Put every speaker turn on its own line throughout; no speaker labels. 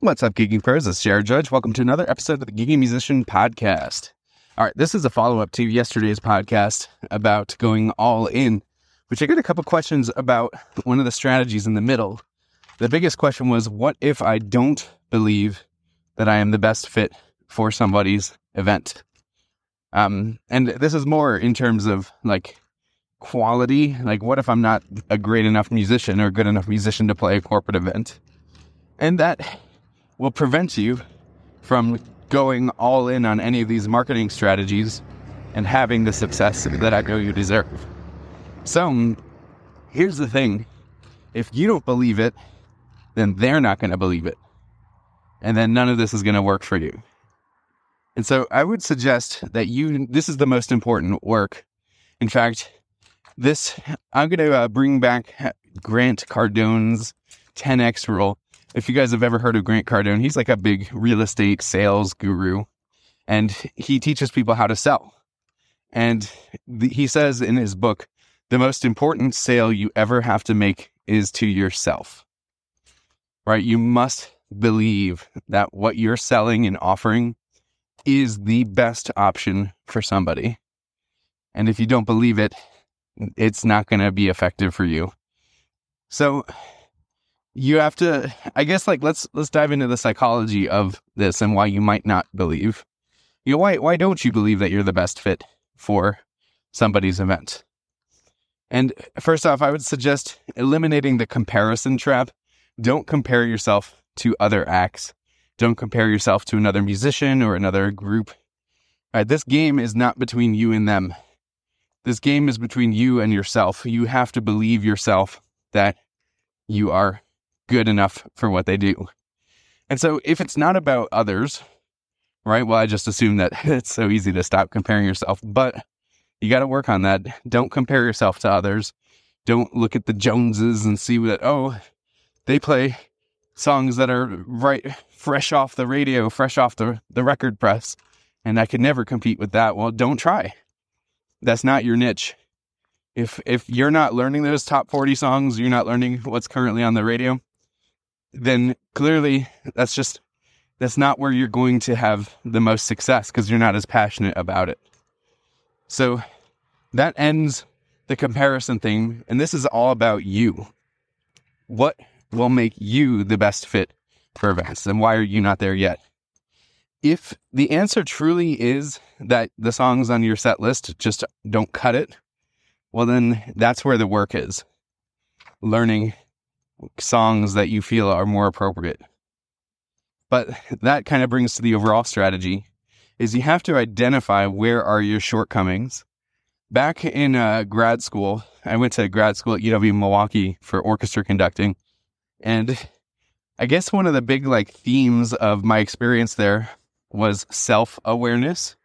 What's up, Gigging Pros? It's Jared Judge. Welcome to another episode of the Gigging Musician Podcast. All right, this is a follow up to yesterday's podcast about going all in, which I got a couple questions about one of the strategies in the middle. The biggest question was, what if I don't believe that I am the best fit for somebody's event? Um, and this is more in terms of like quality. Like, what if I'm not a great enough musician or good enough musician to play a corporate event? And that will prevent you from going all in on any of these marketing strategies and having the success that I know you deserve. So, here's the thing if you don't believe it, then they're not going to believe it. And then none of this is going to work for you. And so I would suggest that you, this is the most important work. In fact, this, I'm going to uh, bring back Grant Cardone's 10X rule if you guys have ever heard of Grant Cardone, he's like a big real estate sales guru and he teaches people how to sell. And he says in his book, the most important sale you ever have to make is to yourself. Right? You must believe that what you're selling and offering is the best option for somebody. And if you don't believe it, it's not going to be effective for you. So you have to i guess like let's let's dive into the psychology of this and why you might not believe. You know why why don't you believe that you're the best fit for somebody's event? And first off i would suggest eliminating the comparison trap. Don't compare yourself to other acts. Don't compare yourself to another musician or another group. All right, this game is not between you and them. This game is between you and yourself. You have to believe yourself that you are good enough for what they do. And so if it's not about others, right? Well, I just assume that it's so easy to stop comparing yourself, but you got to work on that. Don't compare yourself to others. Don't look at the Joneses and see that, oh, they play songs that are right fresh off the radio, fresh off the, the record press, and I could never compete with that. Well, don't try. That's not your niche. If if you're not learning those top 40 songs, you're not learning what's currently on the radio, then clearly that's just that's not where you're going to have the most success because you're not as passionate about it. So that ends the comparison thing and this is all about you. What will make you the best fit for events and why are you not there yet? If the answer truly is that the songs on your set list just don't cut it, well then that's where the work is. Learning songs that you feel are more appropriate. But that kind of brings to the overall strategy is you have to identify where are your shortcomings. Back in uh, grad school, I went to grad school at UW Milwaukee for orchestra conducting. And I guess one of the big like themes of my experience there was self-awareness.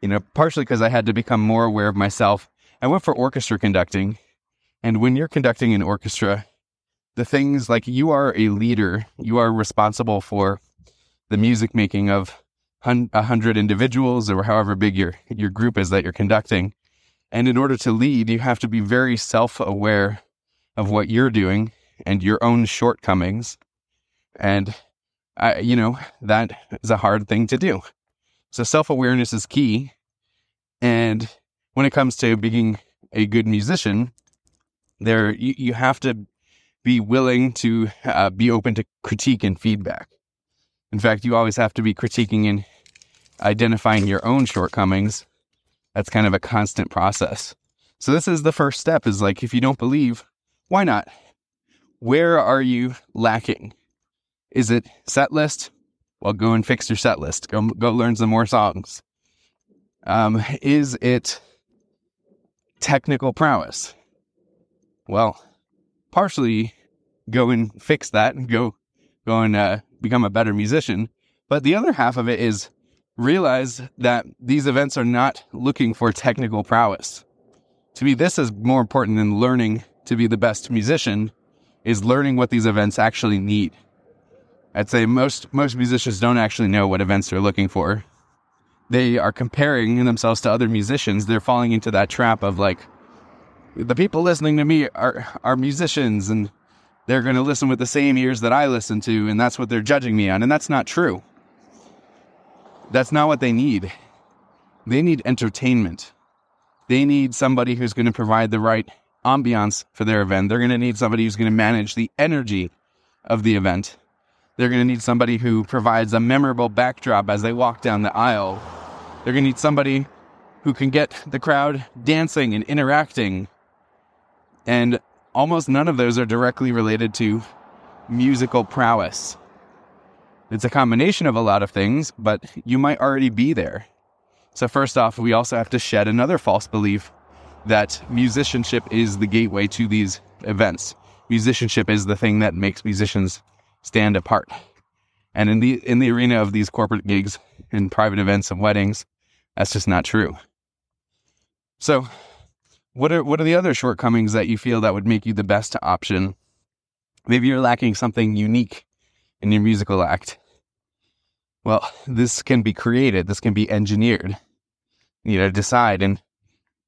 You know, partially because I had to become more aware of myself. I went for orchestra conducting. And when you're conducting an orchestra, the things like you are a leader, you are responsible for the music making of a hundred individuals or however big your your group is that you're conducting. And in order to lead, you have to be very self-aware of what you're doing and your own shortcomings. And I, you know, that is a hard thing to do. So self-awareness is key. And when it comes to being a good musician, there you, you have to be willing to uh, be open to critique and feedback. In fact, you always have to be critiquing and identifying your own shortcomings. That's kind of a constant process. So this is the first step is like if you don't believe, why not? Where are you lacking? Is it set list? Well, go and fix your set list. Go go learn some more songs. Um, is it technical prowess? Well, partially go and fix that and go go and uh, become a better musician. But the other half of it is realize that these events are not looking for technical prowess. To me, this is more important than learning to be the best musician is learning what these events actually need. I'd say most most musicians don't actually know what events they're looking for. They are comparing themselves to other musicians. They're falling into that trap of like the people listening to me are are musicians and they're going to listen with the same ears that I listen to and that's what they're judging me on and that's not true. That's not what they need. They need entertainment. They need somebody who's going to provide the right ambiance for their event. They're going to need somebody who's going to manage the energy of the event. They're going to need somebody who provides a memorable backdrop as they walk down the aisle. They're going to need somebody who can get the crowd dancing and interacting. And almost none of those are directly related to musical prowess. It's a combination of a lot of things, but you might already be there. So, first off, we also have to shed another false belief that musicianship is the gateway to these events. Musicianship is the thing that makes musicians stand apart. And in the in the arena of these corporate gigs and private events and weddings, that's just not true. So, what are what are the other shortcomings that you feel that would make you the best option? Maybe you're lacking something unique in your musical act. Well, this can be created, this can be engineered. You know, decide. And,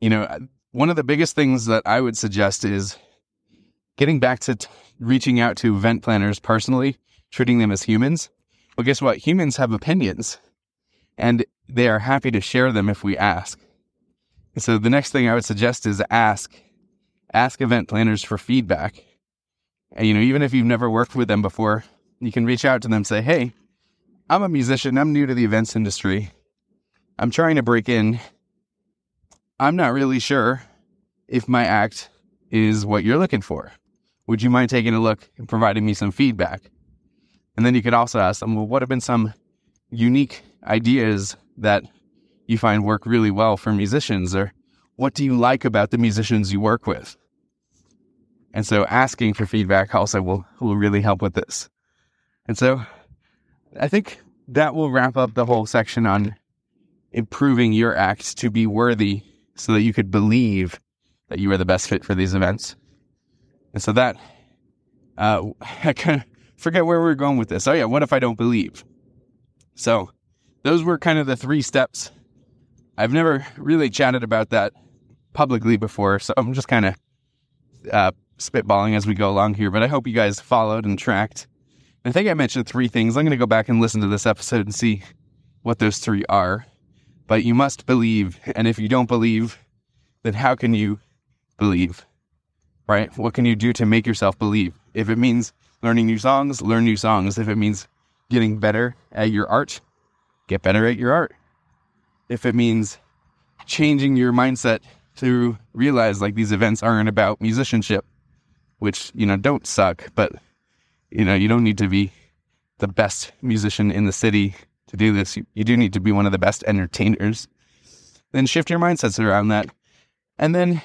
you know, one of the biggest things that I would suggest is getting back to t- reaching out to event planners personally, treating them as humans. Well, guess what? Humans have opinions and they are happy to share them if we ask. So the next thing I would suggest is ask, ask event planners for feedback. And, you know, even if you've never worked with them before, you can reach out to them, say, Hey, I'm a musician. I'm new to the events industry. I'm trying to break in. I'm not really sure if my act is what you're looking for. Would you mind taking a look and providing me some feedback? And then you could also ask them, well, what have been some unique ideas that you find work really well for musicians? Or what do you like about the musicians you work with? And so asking for feedback also will, will really help with this. And so I think that will wrap up the whole section on improving your act to be worthy so that you could believe that you are the best fit for these events. And so that, uh, I kind of forget where we are going with this. Oh, yeah, what if I don't believe? So, those were kind of the three steps. I've never really chatted about that publicly before, so I'm just kind of uh, spitballing as we go along here, but I hope you guys followed and tracked I think I mentioned three things. I'm going to go back and listen to this episode and see what those three are. But you must believe. And if you don't believe, then how can you believe? Right? What can you do to make yourself believe? If it means learning new songs, learn new songs. If it means getting better at your art, get better at your art. If it means changing your mindset to realize like these events aren't about musicianship, which, you know, don't suck, but you know, you don't need to be the best musician in the city to do this. You, you do need to be one of the best entertainers. Then shift your mindsets around that. And then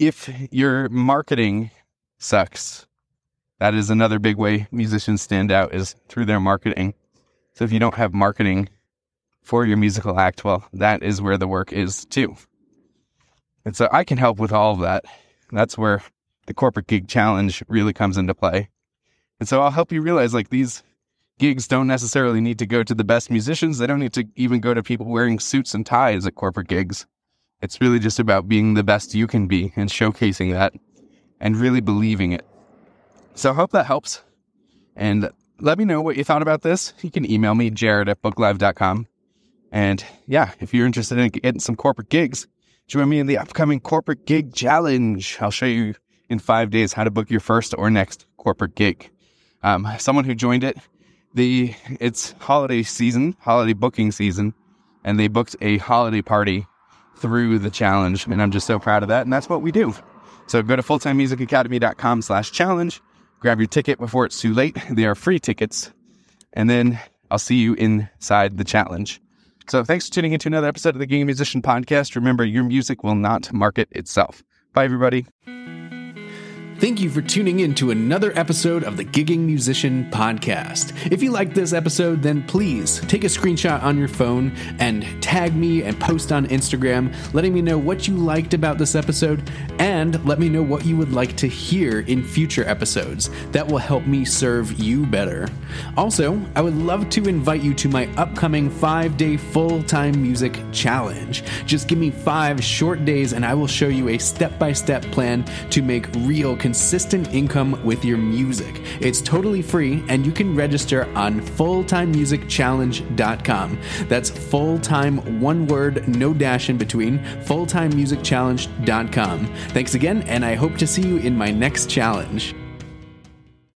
if your marketing sucks, that is another big way musicians stand out is through their marketing. So if you don't have marketing for your musical act, well, that is where the work is too. And so I can help with all of that. That's where the corporate gig challenge really comes into play. And so I'll help you realize like these gigs don't necessarily need to go to the best musicians. They don't need to even go to people wearing suits and ties at corporate gigs. It's really just about being the best you can be and showcasing that and really believing it. So I hope that helps. And let me know what you thought about this. You can email me, jared at booklive.com. And yeah, if you're interested in getting some corporate gigs, join me in the upcoming corporate gig challenge. I'll show you in five days how to book your first or next corporate gig um, someone who joined it. The it's holiday season, holiday booking season, and they booked a holiday party through the challenge, and I'm just so proud of that. And that's what we do. So go to fulltimemusicacademy.com slash challenge, grab your ticket before it's too late. They are free tickets, and then I'll see you inside the challenge. So thanks for tuning into another episode of the Gigging Musician Podcast. Remember, your music will not market itself. Bye, everybody. Thank you for tuning in to another episode of the Gigging Musician Podcast. If you liked this episode, then please take a screenshot on your phone and tag me and post on Instagram, letting me know what you liked about this episode and let me know what you would like to hear in future episodes. That will help me serve you better. Also, I would love to invite you to my upcoming five day full time music challenge. Just give me five short days and I will show you a step by step plan to make real consistent income with your music. It's totally free and you can register on fulltimemusicchallenge.com. That's full time, one word, no dash in between, fulltimemusicchallenge.com. Thanks again, and I hope to see you in my next challenge.